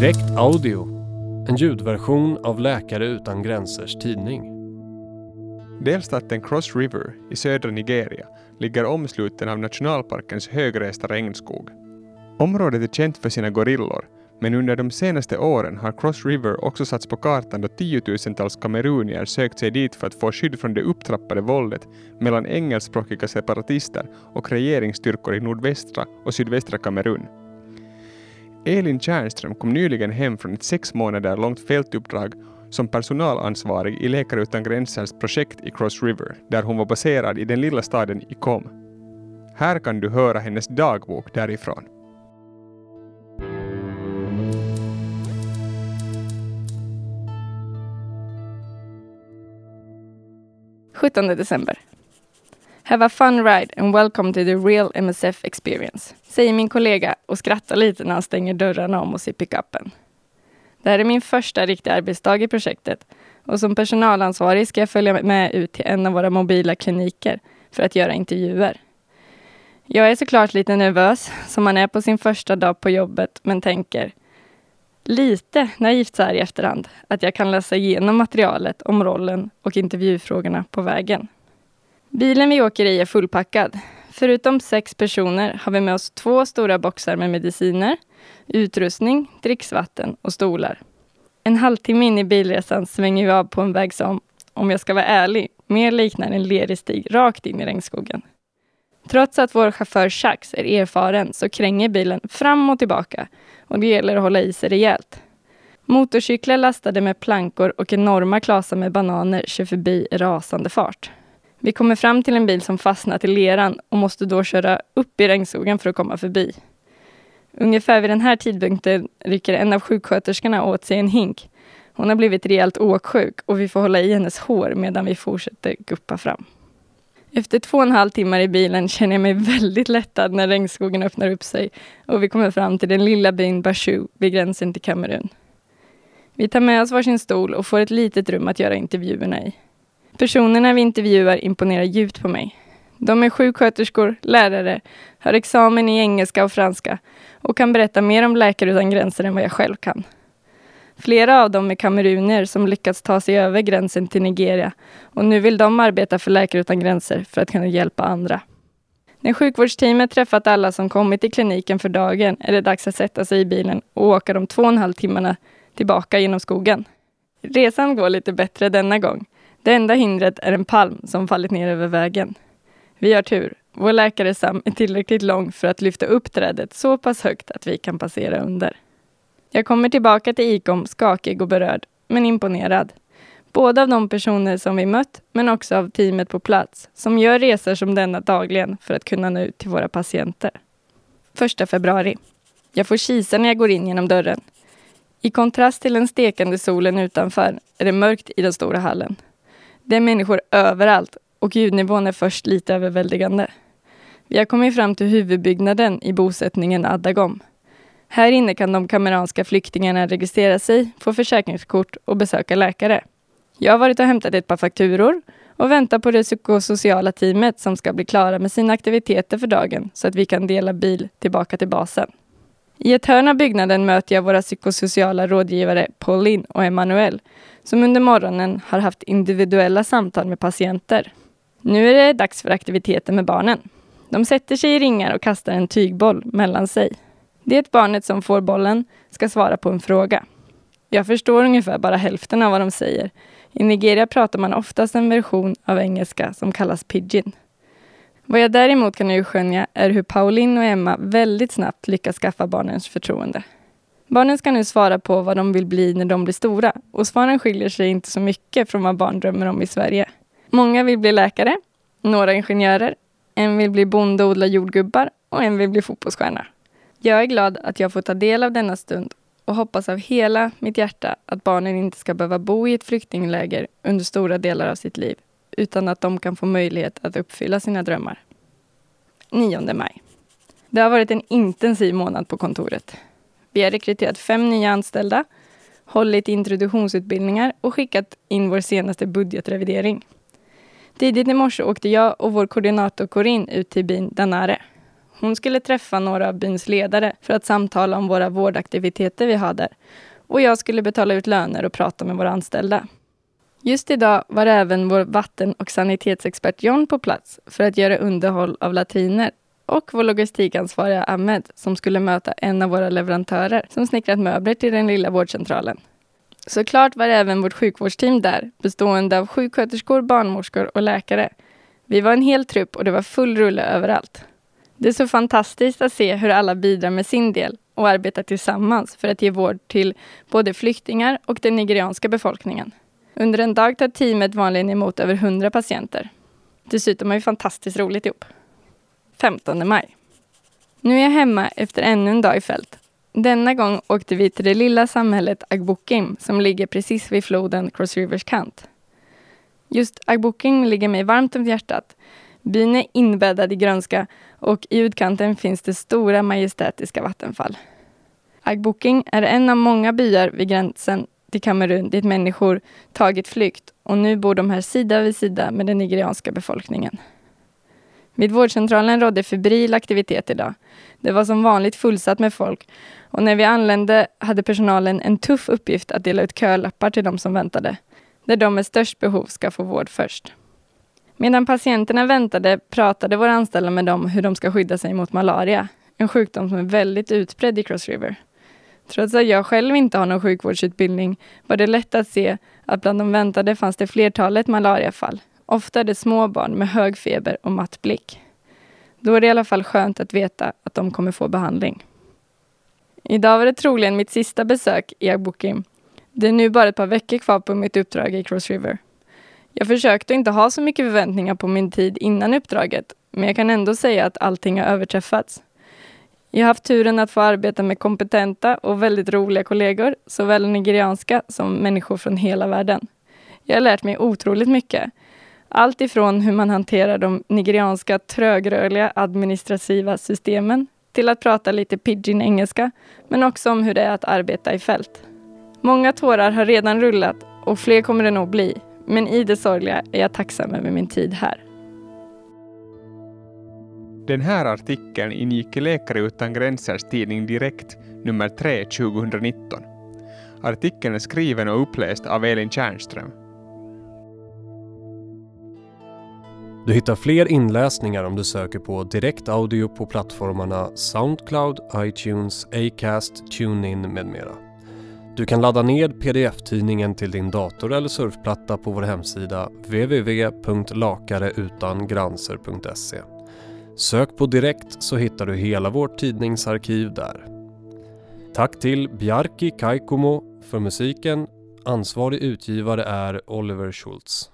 Direkt Audio, en ljudversion av Läkare utan gränsers tidning. Delstaten Cross River i södra Nigeria ligger omsluten av nationalparkens högresta regnskog. Området är känt för sina gorillor, men under de senaste åren har Cross River också satts på kartan då tiotusentals kamerunier sökt sig dit för att få skydd från det upptrappade våldet mellan engelskspråkiga separatister och regeringsstyrkor i nordvästra och sydvästra Kamerun. Elin Tjärnström kom nyligen hem från ett sex månader långt fältuppdrag som personalansvarig i Läkare utan gränsers projekt i Cross River, där hon var baserad i den lilla staden Ikom. Här kan du höra hennes dagbok därifrån. –17 december. Have a fun ride and welcome to the real MSF experience, säger min kollega och skrattar lite när han stänger dörrarna om oss i pickupen. Det här är min första riktiga arbetsdag i projektet och som personalansvarig ska jag följa med ut till en av våra mobila kliniker för att göra intervjuer. Jag är såklart lite nervös, som man är på sin första dag på jobbet, men tänker lite naivt så här i efterhand att jag kan läsa igenom materialet om rollen och intervjufrågorna på vägen. Bilen vi åker i är fullpackad. Förutom sex personer har vi med oss två stora boxar med mediciner, utrustning, dricksvatten och stolar. En halvtimme in i bilresan svänger vi av på en väg som, om jag ska vara ärlig, mer liknar en lerig stig rakt in i regnskogen. Trots att vår chaufför Chax är erfaren så kränger bilen fram och tillbaka och det gäller att hålla i sig rejält. Motorcyklar lastade med plankor och enorma klasar med bananer kör förbi i rasande fart. Vi kommer fram till en bil som fastnat i leran och måste då köra upp i regnskogen för att komma förbi. Ungefär vid den här tidpunkten rycker en av sjuksköterskorna åt sig en hink. Hon har blivit rejält åksjuk och vi får hålla i hennes hår medan vi fortsätter guppa fram. Efter två och en halv timmar i bilen känner jag mig väldigt lättad när regnskogen öppnar upp sig och vi kommer fram till den lilla byn Bashu vid gränsen till Kamerun. Vi tar med oss varsin stol och får ett litet rum att göra intervjuerna i. Personerna vi intervjuar imponerar djupt på mig. De är sjuksköterskor, lärare, har examen i engelska och franska och kan berätta mer om Läkare utan gränser än vad jag själv kan. Flera av dem är kamerunier som lyckats ta sig över gränsen till Nigeria och nu vill de arbeta för Läkare utan gränser för att kunna hjälpa andra. När sjukvårdsteamet träffat alla som kommit till kliniken för dagen är det dags att sätta sig i bilen och åka de två och en halv timmarna tillbaka genom skogen. Resan går lite bättre denna gång. Det enda hindret är en palm som fallit ner över vägen. Vi har tur. Vår läkare Sam är tillräckligt lång för att lyfta upp trädet så pass högt att vi kan passera under. Jag kommer tillbaka till Ikom skakig och berörd, men imponerad. Både av de personer som vi mött, men också av teamet på plats, som gör resor som denna dagligen för att kunna nå ut till våra patienter. 1 februari. Jag får kisa när jag går in genom dörren. I kontrast till den stekande solen utanför är det mörkt i den stora hallen. Det är människor överallt och ljudnivån är först lite överväldigande. Vi har kommit fram till huvudbyggnaden i bosättningen Adagom. Här inne kan de kameranska flyktingarna registrera sig, få försäkringskort och besöka läkare. Jag har varit och hämtat ett par fakturor och väntar på det psykosociala teamet som ska bli klara med sina aktiviteter för dagen så att vi kan dela bil tillbaka till basen. I ett hörn av byggnaden möter jag våra psykosociala rådgivare Pauline och Emanuel som under morgonen har haft individuella samtal med patienter. Nu är det dags för aktiviteter med barnen. De sätter sig i ringar och kastar en tygboll mellan sig. Det barnet som får bollen ska svara på en fråga. Jag förstår ungefär bara hälften av vad de säger. I Nigeria pratar man oftast en version av engelska som kallas pidgin. Vad jag däremot kan urskönja är hur Pauline och Emma väldigt snabbt lyckas skaffa barnens förtroende. Barnen ska nu svara på vad de vill bli när de blir stora och svaren skiljer sig inte så mycket från vad barn drömmer om i Sverige. Många vill bli läkare, några ingenjörer, en vill bli bonde och odla jordgubbar och en vill bli fotbollsstjärna. Jag är glad att jag får ta del av denna stund och hoppas av hela mitt hjärta att barnen inte ska behöva bo i ett flyktingläger under stora delar av sitt liv, utan att de kan få möjlighet att uppfylla sina drömmar. 9 maj. Det har varit en intensiv månad på kontoret. Vi har rekryterat fem nya anställda, hållit introduktionsutbildningar och skickat in vår senaste budgetrevidering. Tidigt i morse åkte jag och vår koordinator Corinne ut till byn Danare. Hon skulle träffa några av byns ledare för att samtala om våra vårdaktiviteter vi har där. Och jag skulle betala ut löner och prata med våra anställda. Just idag var även vår vatten och sanitetsexpert John på plats för att göra underhåll av latriner och vår logistikansvariga Ahmed som skulle möta en av våra leverantörer som snickrat möbler till den lilla vårdcentralen. Såklart var även vårt sjukvårdsteam där, bestående av sjuksköterskor, barnmorskor och läkare. Vi var en hel trupp och det var full rulle överallt. Det är så fantastiskt att se hur alla bidrar med sin del och arbetar tillsammans för att ge vård till både flyktingar och den nigerianska befolkningen. Under en dag tar teamet vanligen emot över 100 patienter. Dessutom har vi fantastiskt roligt ihop. 15 maj. Nu är jag hemma efter ännu en dag i fält. Denna gång åkte vi till det lilla samhället Agbukim som ligger precis vid floden Cross Rivers kant. Just Agbukim ligger mig varmt om hjärtat. Byn är inbäddad i grönska och i utkanten finns det stora majestätiska vattenfall. Agbukim är en av många byar vid gränsen till Kamerun dit människor tagit flykt och nu bor de här sida vid sida med den nigerianska befolkningen. Vid vårdcentralen rådde febril aktivitet idag. Det var som vanligt fullsatt med folk och när vi anlände hade personalen en tuff uppgift att dela ut kölappar till de som väntade, där de med störst behov ska få vård först. Medan patienterna väntade pratade våra anställda med dem hur de ska skydda sig mot malaria, en sjukdom som är väldigt utbredd i Cross River. Trots att jag själv inte har någon sjukvårdsutbildning var det lätt att se att bland de väntade fanns det flertalet malariafall. Ofta är det små barn med hög feber och matt blick. Då är det i alla fall skönt att veta att de kommer få behandling. Idag var det troligen mitt sista besök i Agbukim. Det är nu bara ett par veckor kvar på mitt uppdrag i Cross River. Jag försökte inte ha så mycket förväntningar på min tid innan uppdraget, men jag kan ändå säga att allting har överträffats. Jag har haft turen att få arbeta med kompetenta och väldigt roliga kollegor, såväl nigerianska som människor från hela världen. Jag har lärt mig otroligt mycket. Allt ifrån hur man hanterar de nigerianska trögrörliga administrativa systemen till att prata lite pidgin engelska, men också om hur det är att arbeta i fält. Många tårar har redan rullat och fler kommer det nog bli, men i det sorgliga är jag tacksam över min tid här. Den här artikeln ingick i Läkare utan gränsers tidning Direkt, nummer 3 2019. Artikeln är skriven och uppläst av Elin Tjärnström. Du hittar fler inläsningar om du söker på direkt audio på plattformarna Soundcloud, iTunes, Acast, TuneIn med mera. Du kan ladda ned pdf-tidningen till din dator eller surfplatta på vår hemsida www.lakareutangranser.se. Sök på direkt så hittar du hela vårt tidningsarkiv där. Tack till Bjarki Kaikomo för musiken. Ansvarig utgivare är Oliver Schultz.